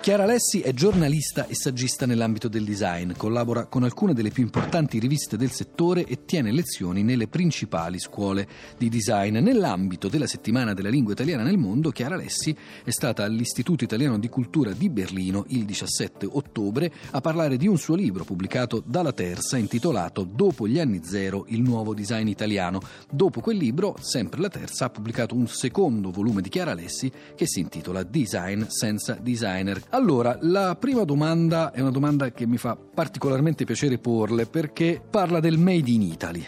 Chiara Alessi è giornalista e saggista nell'ambito del design, collabora con alcune delle più importanti riviste del settore e tiene lezioni nelle principali scuole di design. Nell'ambito della settimana della lingua italiana nel mondo, Chiara Alessi è stata all'Istituto Italiano di Cultura di Berlino il 17 ottobre a parlare di un suo libro pubblicato dalla Terza intitolato Dopo gli anni zero, il nuovo design italiano. Dopo quel libro, sempre la Terza ha pubblicato un secondo volume di Chiara Alessi che si intitola Design senza designer. Allora, la prima domanda è una domanda che mi fa particolarmente piacere porle perché parla del Made in Italy.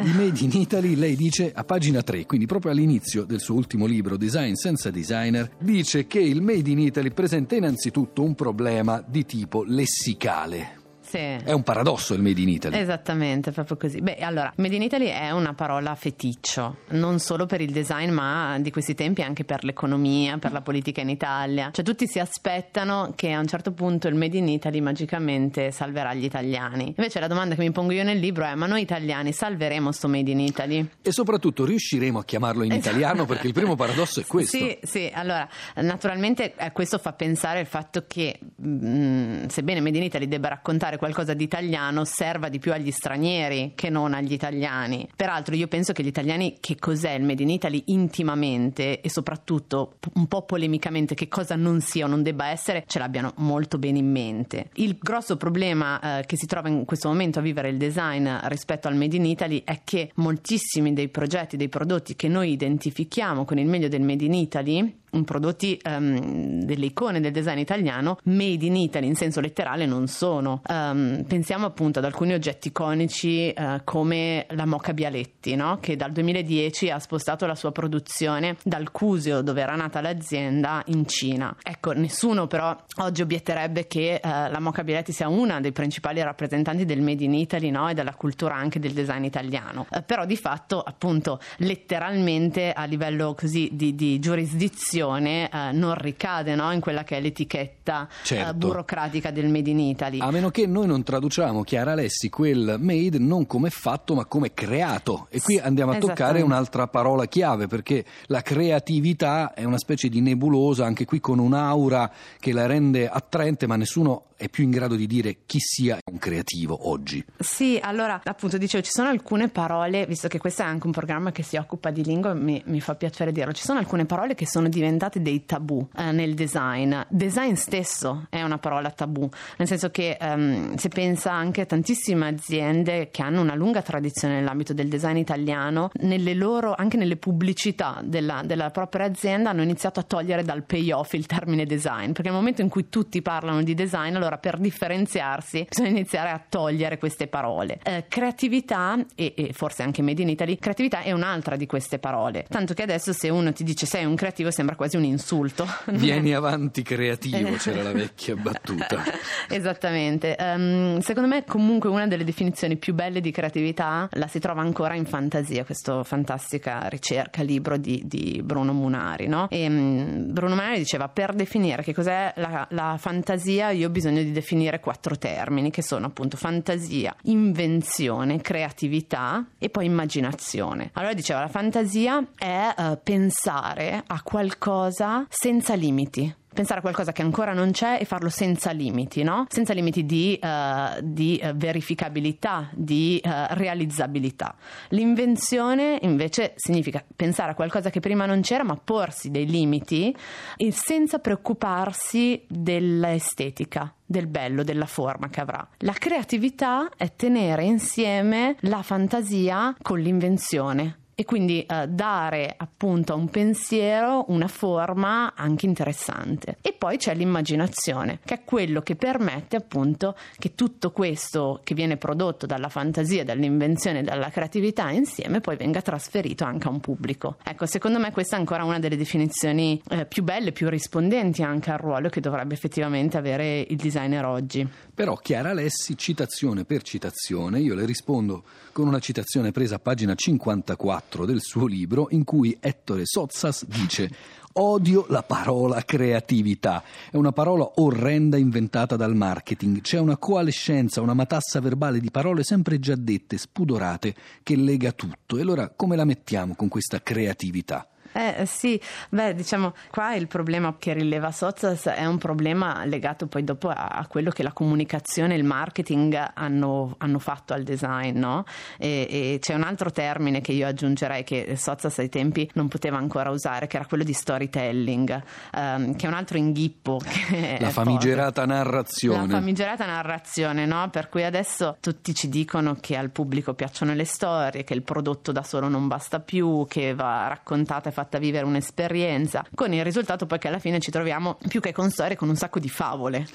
Di Made in Italy lei dice a pagina 3, quindi proprio all'inizio del suo ultimo libro Design senza designer, dice che il Made in Italy presenta innanzitutto un problema di tipo lessicale. Sì. È un paradosso il Made in Italy. Esattamente, proprio così. Beh, allora, Made in Italy è una parola feticcio, non solo per il design, ma di questi tempi anche per l'economia, per la politica in Italia. Cioè tutti si aspettano che a un certo punto il Made in Italy magicamente salverà gli italiani. Invece la domanda che mi pongo io nel libro è: ma noi italiani salveremo sto Made in Italy? E soprattutto riusciremo a chiamarlo in Esatto. italiano perché il primo paradosso è questo. Sì, sì, allora naturalmente eh, questo fa pensare al fatto che mh, sebbene Made in Italy debba raccontare qualcosa di italiano, serva di più agli stranieri che non agli italiani. Peraltro io penso che gli italiani che cos'è il Made in Italy intimamente e soprattutto un po' polemicamente che cosa non sia o non debba essere, ce l'abbiano molto bene in mente. Il grosso problema eh, che si trova in questo momento a vivere il design rispetto al Made in Italy è che moltissimi dei progetti, dei prodotti che noi identifichiamo con il meglio del Made in Italy un prodotti ehm, delle icone del design italiano made in Italy in senso letterale non sono Ehm, pensiamo appunto ad alcuni oggetti iconici eh, come la Moca Bialetti no? che dal 2010 ha spostato la sua produzione dal Cusio dove era nata l'azienda in Cina ecco nessuno però oggi obietterebbe che eh, la Moca Bialetti sia una dei principali rappresentanti del made in Italy no? e della cultura anche del design italiano Eh, però di fatto appunto letteralmente a livello così di, di giurisdizione eh, non ricade no? in quella che è l'etichetta eh, Certo. burocratica del Made in Italy. A meno che noi non traduciamo, Chiara Alessi, quel made non come fatto ma come creato. E qui andiamo a toccare un'altra parola chiave perché la creatività è una specie di nebulosa, anche qui con un'aura che la rende attraente, ma nessuno è più in grado di dire chi sia un creativo oggi. Sì, allora appunto dicevo, ci sono alcune parole, visto che questo è anche un programma che si occupa di lingua, mi, mi fa piacere dirlo, ci sono alcune parole che sono diventate dei tabù eh, nel design. Design stesso è una parola tabù, nel senso che ehm, si pensa anche a tantissime aziende che hanno una lunga tradizione nell'ambito del design italiano, nelle loro, anche nelle pubblicità della, della propria azienda hanno iniziato a togliere dal payoff il termine design, perché nel momento in cui tutti parlano di design, allora per differenziarsi bisogna iniziare a togliere queste parole. Eh, creatività e, e forse anche Made in Italy, creatività è un'altra di queste parole, tanto che adesso se uno ti dice sei un creativo sembra quasi un insulto. Vieni avanti creativo, c'era la vecchia battuta. Esattamente. Ehm, secondo me, comunque, una delle definizioni più belle di creatività la si trova ancora in Fantasia, questa fantastica ricerca, libro di, di Bruno Munari. No? E, mm, Bruno Munari diceva: per definire che cos'è la, la fantasia, io ho bisogno di definire quattro termini, che sono appunto fantasia, invenzione, creatività e poi immaginazione. Allora diceva: la fantasia è eh, pensare a qualcosa senza limiti pensare a qualcosa che ancora non c'è e farlo senza limiti, no? Senza limiti di, eh, di, eh, verificabilità, di eh, realizzabilità. L'invenzione invece significa pensare a qualcosa che prima non c'era, ma porsi dei limiti e senza preoccuparsi dell'estetica del bello, della forma che avrà. La creatività è tenere insieme la fantasia con l'invenzione e quindi eh, dare appunto a un pensiero una forma anche interessante. E poi c'è l'immaginazione, che è quello che permette appunto che tutto questo che viene prodotto dalla fantasia, dall'invenzione, dalla creatività insieme poi venga trasferito anche a un pubblico. Ecco, secondo me questa è ancora una delle definizioni eh, più belle, più rispondenti anche al ruolo che dovrebbe effettivamente avere il designer oggi. Però Chiara Alessi, citazione per citazione, io le rispondo con una citazione presa a pagina 54 del suo libro in cui Ettore Sozzas dice Odio la parola creatività. È una parola orrenda inventata dal marketing. C'è una coalescenza, una matassa verbale di parole sempre già dette, spudorate, che lega tutto. E allora come la mettiamo con questa creatività? Eh sì, beh diciamo qua il problema che rileva Sozas è un problema legato poi dopo a, a quello che la comunicazione e il marketing hanno, hanno fatto al design, no? E, e, c'è un altro termine che io aggiungerei che Sozas ai tempi non poteva ancora usare, che era quello di storytelling, um, che è un altro inghippo. la famigerata forte. narrazione. La famigerata narrazione, no? Per cui adesso tutti ci dicono che al pubblico piacciono le storie, che il prodotto da solo non basta più, che va raccontata e fatta vivere un'esperienza, con il risultato poi che alla fine ci troviamo più che con storie con un sacco di favole.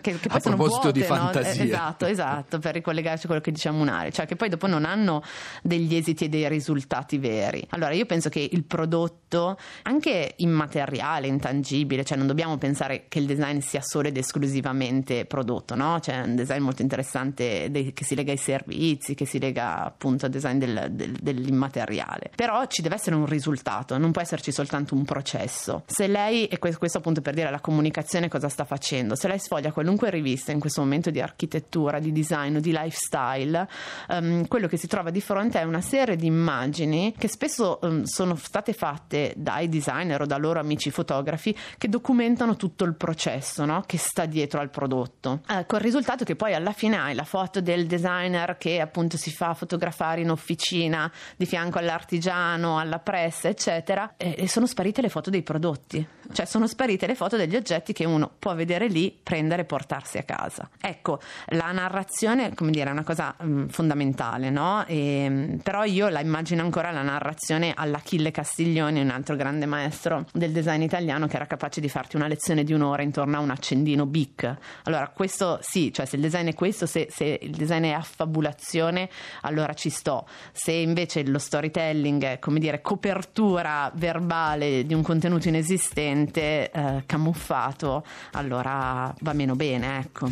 che, che poi A sono proposito vuote, di fantasia. No? Esatto, esatto, per ricollegarci a quello che diceva Munari, cioè che poi dopo non hanno degli esiti e dei risultati veri. Allora io penso che il prodotto, anche immateriale, intangibile, cioè non dobbiamo pensare che il design sia solo ed esclusivamente prodotto, no? C'è un design molto interessante che si lega ai servizi, che si lega appunto al design del, del, dell'immateriale. Però ci deve essere un risultato, non può esserci soltanto un processo. Se lei, e questo appunto per dire la comunicazione cosa sta facendo, se lei sfoglia qualunque rivista in questo momento di architettura, di design o di lifestyle, um, quello che si trova di fronte è una serie di immagini che spesso um, sono state fatte dai designer o da loro amici fotografi che documentano tutto il processo no? che sta dietro al prodotto. Eh, col risultato che poi alla fine hai la foto del designer che appunto si fa fotografare in officina di fianco all'artigiano, alla pressa, eccetera, e, e sono sparite le foto dei prodotti, cioè sono sparite le foto degli oggetti che uno può vedere lì, prendere e portarsi a casa. Ecco, la narrazione, come dire, è una cosa mh, mm, fondamentale, no? E, mm, però io la immagino ancora la narrazione all'Achille Castiglioni, un altro grande maestro del design italiano che era capace di farti una lezione di un'ora intorno a un accendino BIC. Allora, questo sì, cioè se il design è questo, se, se il design è affabulazione, allora ci sto. Se invece lo storytelling è, come dire, copertura verbale di un contenuto inesistente, eh, camuffato, allora va meno bene, ecco.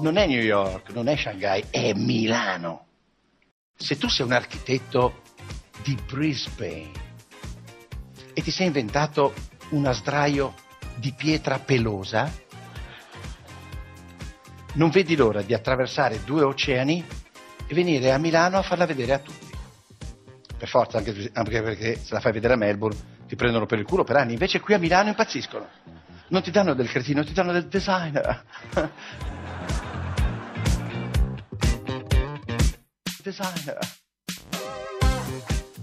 Non è New York, non è Shanghai, è Milano. Se tu sei un architetto di Brisbane e ti sei inventato un asdraio di pietra pelosa, non vedi l'ora di attraversare due oceani e venire a Milano a farla vedere a tutti. Per forza, anche, anche perché se la fai vedere a Melbourne ti prendono per il culo per anni, invece qui a Milano impazziscono. Non ti danno del cretino, ti danno del designer. designer.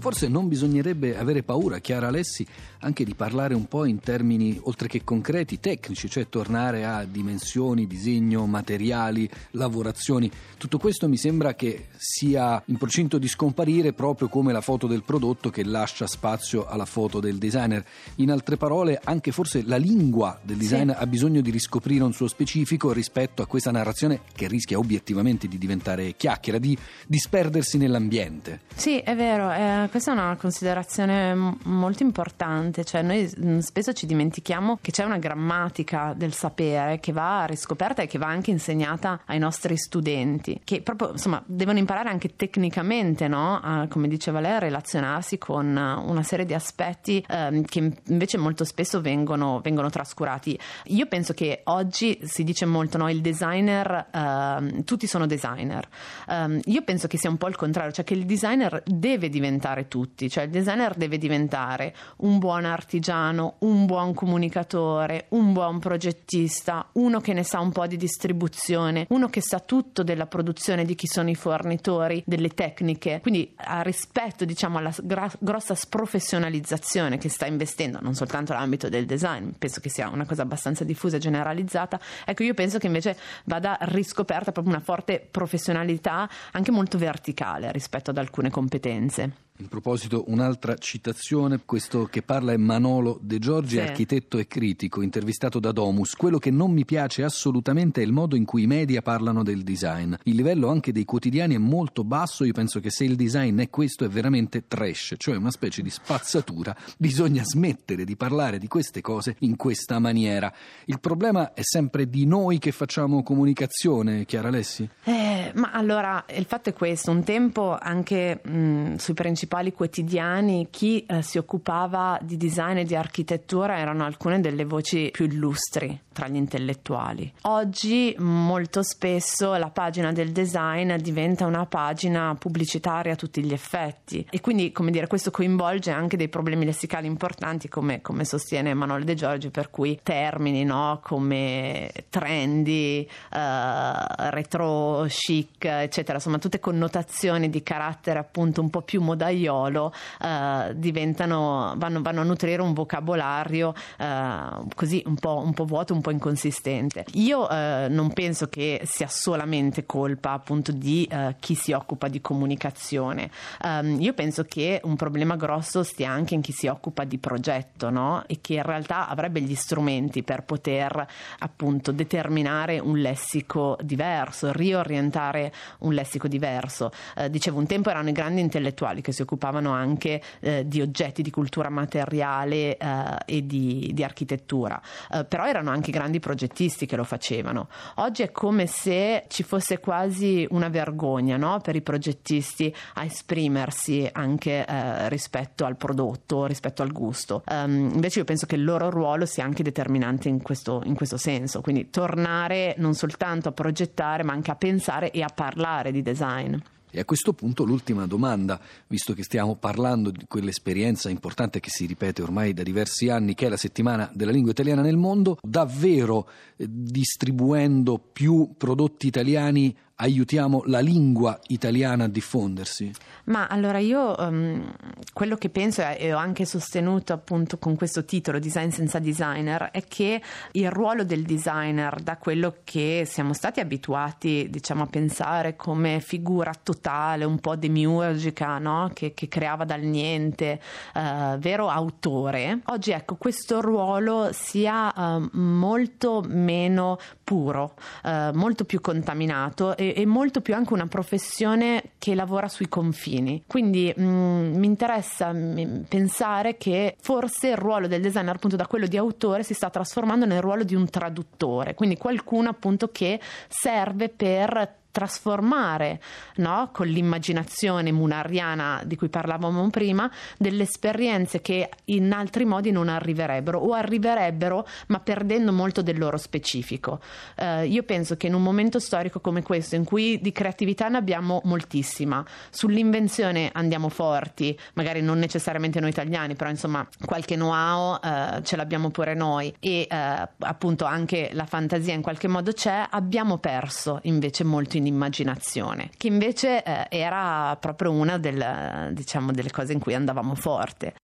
Forse non bisognerebbe avere paura, Chiara Alessi, anche di parlare un po' in termini oltre che concreti, tecnici, cioè tornare a dimensioni, disegno, materiali, lavorazioni. Tutto questo mi sembra che sia in procinto di scomparire proprio come la foto del prodotto che lascia spazio alla foto del designer. In altre parole, anche forse la lingua del design sì. ha bisogno di riscoprire un suo specifico rispetto a questa narrazione che rischia obiettivamente di diventare chiacchiera, di disperdersi nell'ambiente. Sì, è vero. Eh questa è una considerazione m- molto importante, cioè noi mh, spesso ci dimentichiamo che c'è una grammatica del sapere che va riscoperta e che va anche insegnata ai nostri studenti, che proprio insomma devono imparare anche tecnicamente, no? a, come diceva lei, a relazionarsi con una serie di aspetti ehm, che invece molto spesso vengono, vengono, trascurati. Io penso che oggi si dice molto, no? il designer, ehm, tutti sono designer. Um, io penso che sia un po' il contrario, cioè che il designer deve diventare fare tutti, cioè il designer deve diventare un buon artigiano, un buon comunicatore, un buon progettista, uno che ne sa un po' di distribuzione, uno che sa tutto della produzione, di chi sono i fornitori, delle tecniche, quindi a rispetto diciamo alla gra- grossa sprofessionalizzazione che sta investendo non soltanto l'ambito del design, penso che sia una cosa abbastanza diffusa e generalizzata, ecco io penso che invece vada riscoperta proprio una forte professionalità anche molto verticale rispetto ad alcune competenze. In proposito, un'altra citazione, questo che parla è Manolo De Giorgi, sì. architetto e critico, intervistato da Domus. Quello che non mi piace assolutamente è il modo in cui i media parlano del design. Il livello anche dei quotidiani è molto basso, io penso che se il design è questo è veramente trash, cioè una specie di spazzatura. Bisogna smettere di parlare di queste cose in questa maniera. Il problema è sempre di noi che facciamo comunicazione, Chiara Alessi? Eh, ma allora, il fatto è questo, un tempo anche mh, sui principi principali quotidiani chi eh, si occupava di design e di architettura erano alcune delle voci più illustri tra gli intellettuali. Oggi molto spesso la pagina del design diventa una pagina pubblicitaria a tutti gli effetti. E quindi come dire questo coinvolge anche dei problemi lessicali importanti come, come sostiene Emanuele De Giorgi per cui termini no, come trendy, uh, retro chic eccetera. Insomma tutte connotazioni di carattere appunto un po' più modaiolo uh, diventano vanno, vanno, a nutrire un vocabolario uh, così un po', un po' vuoto un po' inconsistente. Io eh, non penso che sia solamente colpa appunto di eh, chi si occupa di comunicazione. Um, io penso che un problema grosso stia anche in chi si occupa di progetto, no? E che in realtà avrebbe gli strumenti per poter appunto determinare un lessico diverso, riorientare un lessico diverso. Eh, dicevo, un tempo erano i grandi intellettuali che si occupavano anche eh, di oggetti di cultura materiale eh, e di, di architettura, eh, però erano anche grandi progettisti che lo facevano. Oggi è come se ci fosse quasi una vergogna no? per i progettisti a esprimersi anche eh, rispetto al prodotto, rispetto al gusto. Um, invece io penso che il loro ruolo sia anche determinante in questo, in questo senso, quindi tornare non soltanto a progettare ma anche a pensare e a parlare di design. E a questo punto l'ultima domanda, visto che stiamo parlando di quell'esperienza importante che si ripete ormai da diversi anni, che è la settimana della lingua italiana nel mondo, davvero eh, distribuendo più prodotti italiani aiutiamo la lingua italiana a diffondersi? Ma allora io um, quello che penso e ho anche sostenuto appunto con questo titolo Design senza designer è che il ruolo del designer da quello che siamo stati abituati diciamo a pensare come figura totale, un po' demiurgica, no? che, che, creava dal niente, uh, vero autore, oggi ecco questo ruolo sia uh, molto meno puro, uh, molto più contaminato e e, molto più anche una professione che lavora sui confini. Quindi mh, mm, mi interessa mh, mm, pensare che forse il ruolo del designer appunto da quello di autore si sta trasformando nel ruolo di un traduttore, quindi qualcuno appunto che serve per trasformare no? con l'immaginazione munariana di cui parlavamo prima delle esperienze che in altri modi non arriverebbero o arriverebbero ma perdendo molto del loro specifico. Eh, io penso che in un momento storico come questo in cui di creatività ne abbiamo moltissima, sull'invenzione andiamo forti, magari non necessariamente noi italiani, però insomma qualche know-how eh, ce l'abbiamo pure noi e eh, appunto anche la fantasia in qualche modo c'è, abbiamo perso invece molto in in immaginazione, che invece eh, era proprio una del, diciamo, delle cose in cui andavamo forte.